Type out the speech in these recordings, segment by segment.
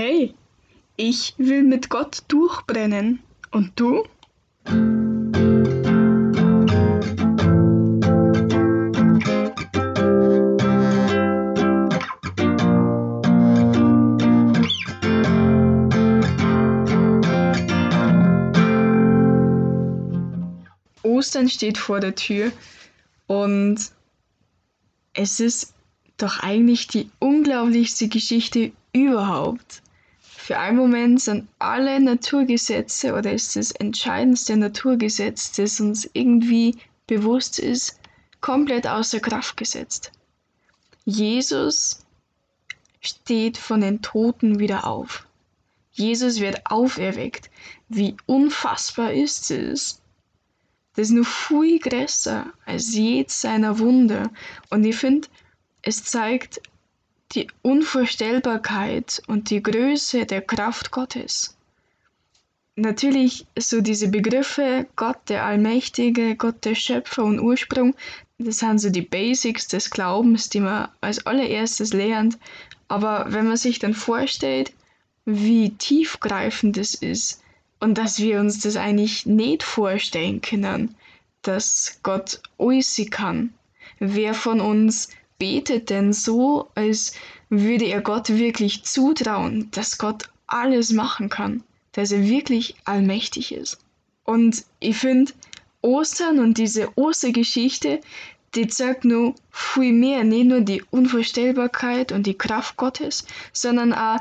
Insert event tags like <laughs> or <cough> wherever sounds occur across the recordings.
Hey, ich will mit Gott durchbrennen. Und du? Ostern steht vor der Tür und es ist doch eigentlich die unglaublichste Geschichte überhaupt. Für einen Moment sind alle Naturgesetze oder ist das entscheidendste Naturgesetz, das uns irgendwie bewusst ist, komplett außer Kraft gesetzt. Jesus steht von den Toten wieder auf. Jesus wird auferweckt. Wie unfassbar ist es? Das ist nur viel größer als jedes seiner Wunder. Und ich finde, es zeigt die Unvorstellbarkeit und die Größe der Kraft Gottes. Natürlich so diese Begriffe Gott der Allmächtige, Gott der Schöpfer und Ursprung, das sind so die Basics des Glaubens, die man als allererstes lernt. Aber wenn man sich dann vorstellt, wie tiefgreifend es ist und dass wir uns das eigentlich nicht vorstellen können, dass Gott alles kann. Wer von uns betet denn so, als würde er Gott wirklich zutrauen, dass Gott alles machen kann, dass er wirklich allmächtig ist. Und ich finde, Ostern und diese Ostergeschichte, die zeigt nur viel mehr, nicht nur die Unvorstellbarkeit und die Kraft Gottes, sondern auch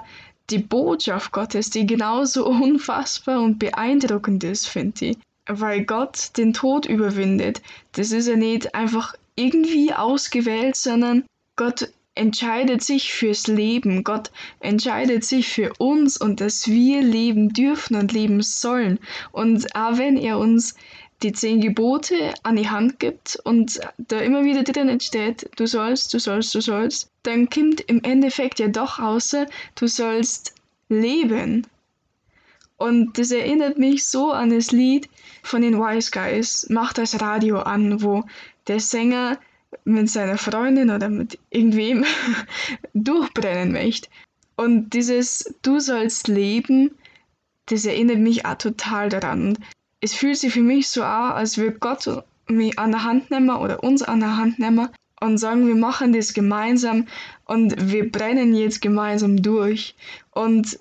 die Botschaft Gottes, die genauso <laughs> unfassbar und beeindruckend ist, finde ich. Weil Gott den Tod überwindet. Das ist ja nicht einfach irgendwie ausgewählt, sondern Gott entscheidet sich fürs Leben. Gott entscheidet sich für uns und dass wir leben dürfen und leben sollen. Und auch wenn er uns die zehn Gebote an die Hand gibt und da immer wieder drin steht, du sollst, du sollst, du sollst, dann kommt im Endeffekt ja doch außer, du sollst leben. Und das erinnert mich so an das Lied von den Wise Guys, Mach das Radio an, wo der Sänger mit seiner Freundin oder mit irgendwem <laughs> durchbrennen möchte. Und dieses Du sollst leben, das erinnert mich auch total daran. Es fühlt sich für mich so an, als würde Gott mich an der Hand nehmen oder uns an der Hand nehmen und sagen, wir machen das gemeinsam und wir brennen jetzt gemeinsam durch. Und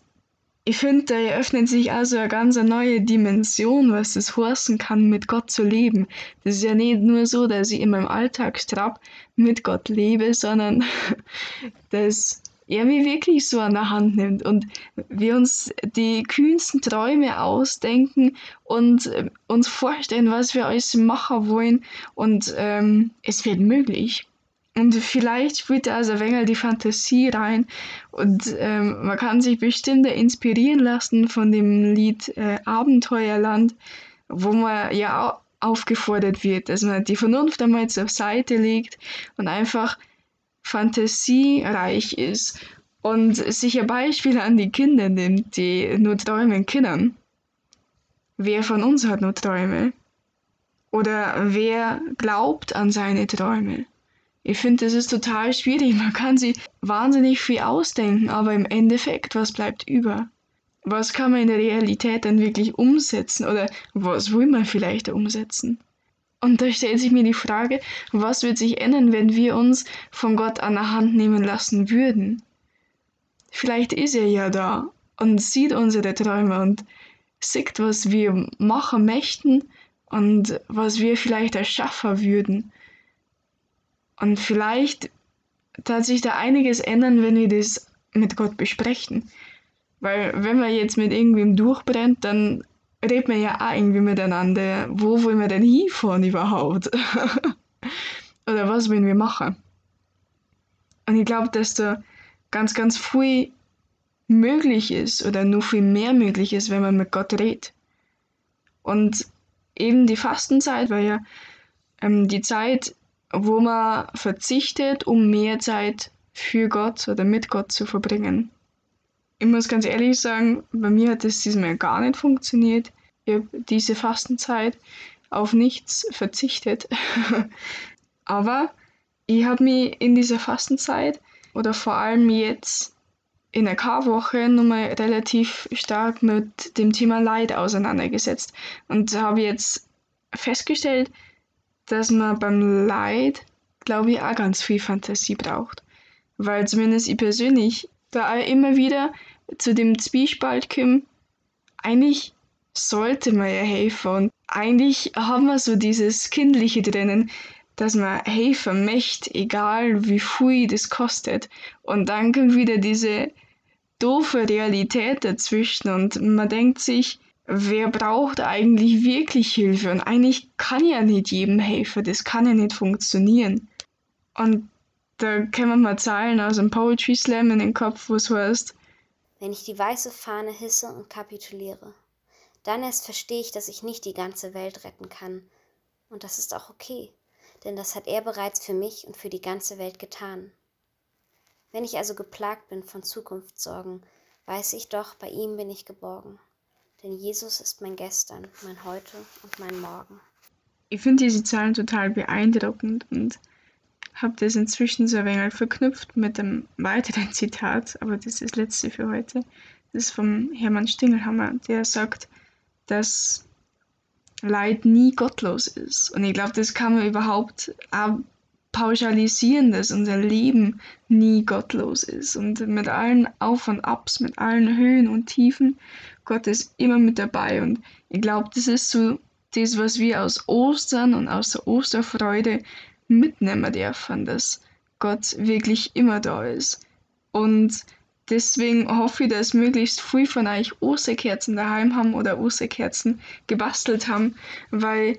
ich finde, da eröffnet sich also eine ganz neue Dimension, was es heißen kann, mit Gott zu leben. Das ist ja nicht nur so, dass ich in meinem Alltagstrab mit Gott lebe, sondern <laughs> dass er mich wirklich so an der Hand nimmt und wir uns die kühnsten Träume ausdenken und äh, uns vorstellen, was wir alles machen wollen und ähm, es wird möglich. Und vielleicht spielt also wenig die Fantasie rein und ähm, man kann sich bestimmt inspirieren lassen von dem Lied äh, Abenteuerland, wo man ja aufgefordert wird, dass man die Vernunft einmal auf Seite legt und einfach fantasiereich ist und sich ein Beispiel an die Kinder nimmt, die nur träumen können. Wer von uns hat nur Träume? Oder wer glaubt an seine Träume? Ich finde, das ist total schwierig. Man kann sich wahnsinnig viel ausdenken, aber im Endeffekt, was bleibt über? Was kann man in der Realität dann wirklich umsetzen oder was will man vielleicht umsetzen? Und da stellt sich mir die Frage, was wird sich ändern, wenn wir uns von Gott an der Hand nehmen lassen würden? Vielleicht ist er ja da und sieht unsere Träume und sieht, was wir machen möchten und was wir vielleicht erschaffen würden. Und vielleicht tat sich da einiges ändern, wenn wir das mit Gott besprechen. Weil wenn man jetzt mit irgendwem durchbrennt, dann redet man ja auch irgendwie miteinander, wo wollen wir denn hinfahren überhaupt? <laughs> Oder was wollen wir machen? Und ich glaube, dass da ganz, ganz viel möglich ist oder nur viel mehr möglich ist, wenn man mit Gott redet. Und eben die Fastenzeit war ja ähm, die Zeit, wo man verzichtet, um mehr Zeit für Gott oder mit Gott zu verbringen. Ich muss ganz ehrlich sagen, bei mir hat das diesmal gar nicht funktioniert. Ich habe diese Fastenzeit auf nichts verzichtet. <laughs> Aber ich habe mich in dieser Fastenzeit oder vor allem jetzt in der K-Woche nochmal relativ stark mit dem Thema Leid auseinandergesetzt und habe jetzt festgestellt, dass man beim Leid, glaube ich, auch ganz viel Fantasie braucht. Weil zumindest ich persönlich da immer wieder zu dem Zwiespalt komme, eigentlich sollte man ja helfen und eigentlich haben wir so dieses Kindliche drinnen, dass man helfen möchte, egal wie viel das kostet. Und dann kommt wieder diese doofe Realität dazwischen und man denkt sich, wer braucht eigentlich wirklich Hilfe? Und eigentlich kann ja nicht jedem helfen, das kann ja nicht funktionieren. Und da können wir mal Zahlen aus dem Poetry Slam in den Kopf, wo es heißt, wenn ich die weiße Fahne hisse und kapituliere, dann erst verstehe ich, dass ich nicht die ganze Welt retten kann. Und das ist auch okay, denn das hat er bereits für mich und für die ganze Welt getan. Wenn ich also geplagt bin von Zukunftssorgen, weiß ich doch, bei ihm bin ich geborgen. Denn Jesus ist mein Gestern, mein Heute und mein Morgen. Ich finde diese Zahlen total beeindruckend und habe das inzwischen so ein wenig verknüpft mit einem weiteren <laughs> Zitat, aber das ist das letzte für heute. Das ist vom Hermann Stingelhammer, der sagt, dass Leid nie gottlos ist. Und ich glaube, das kann man überhaupt auch pauschalisieren, dass unser Leben nie gottlos ist und mit allen Auf und Abs, mit allen Höhen und Tiefen, Gott ist immer mit dabei und ich glaube, das ist so das, was wir aus Ostern und aus der Osterfreude mitnehmen dürfen, dass Gott wirklich immer da ist. Und deswegen hoffe ich, dass möglichst viele von euch Osterkerzen daheim haben oder Osterkerzen gebastelt haben, weil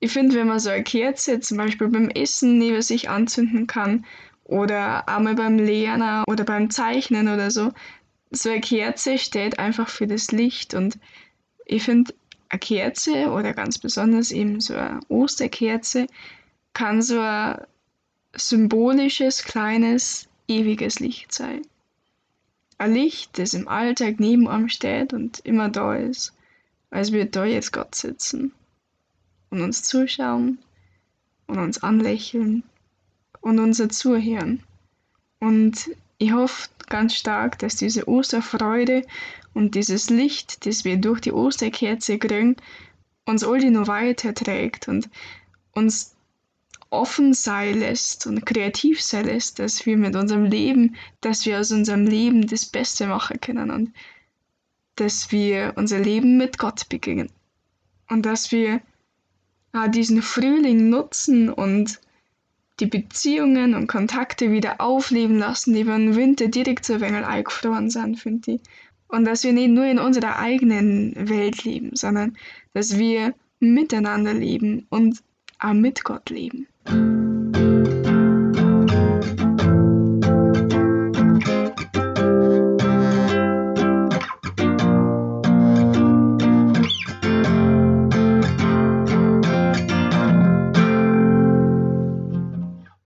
ich finde, wenn man so eine Kerze zum Beispiel beim Essen neben sich anzünden kann oder einmal beim Lernen oder beim Zeichnen oder so, so eine Kerze steht einfach für das Licht und ich finde, eine Kerze oder ganz besonders eben so eine Osterkerze kann so ein symbolisches, kleines, ewiges Licht sein. Ein Licht, das im Alltag neben einem steht und immer da ist, als wir da jetzt Gott sitzen und uns zuschauen und uns anlächeln und unser Zuhören. Und ich hoffe ganz stark, dass diese Osterfreude und dieses Licht, das wir durch die Osterkerze kriegen, uns alle noch weiter trägt und uns offen sein lässt und kreativ sein lässt, dass wir mit unserem Leben, dass wir aus unserem Leben das Beste machen können und dass wir unser Leben mit Gott beginnen und dass wir äh, diesen Frühling nutzen und die Beziehungen und Kontakte wieder aufleben lassen, die über Winter direkt so ein wenig eingefroren sind, finde ich. Und dass wir nicht nur in unserer eigenen Welt leben, sondern dass wir miteinander leben und auch mit Gott leben.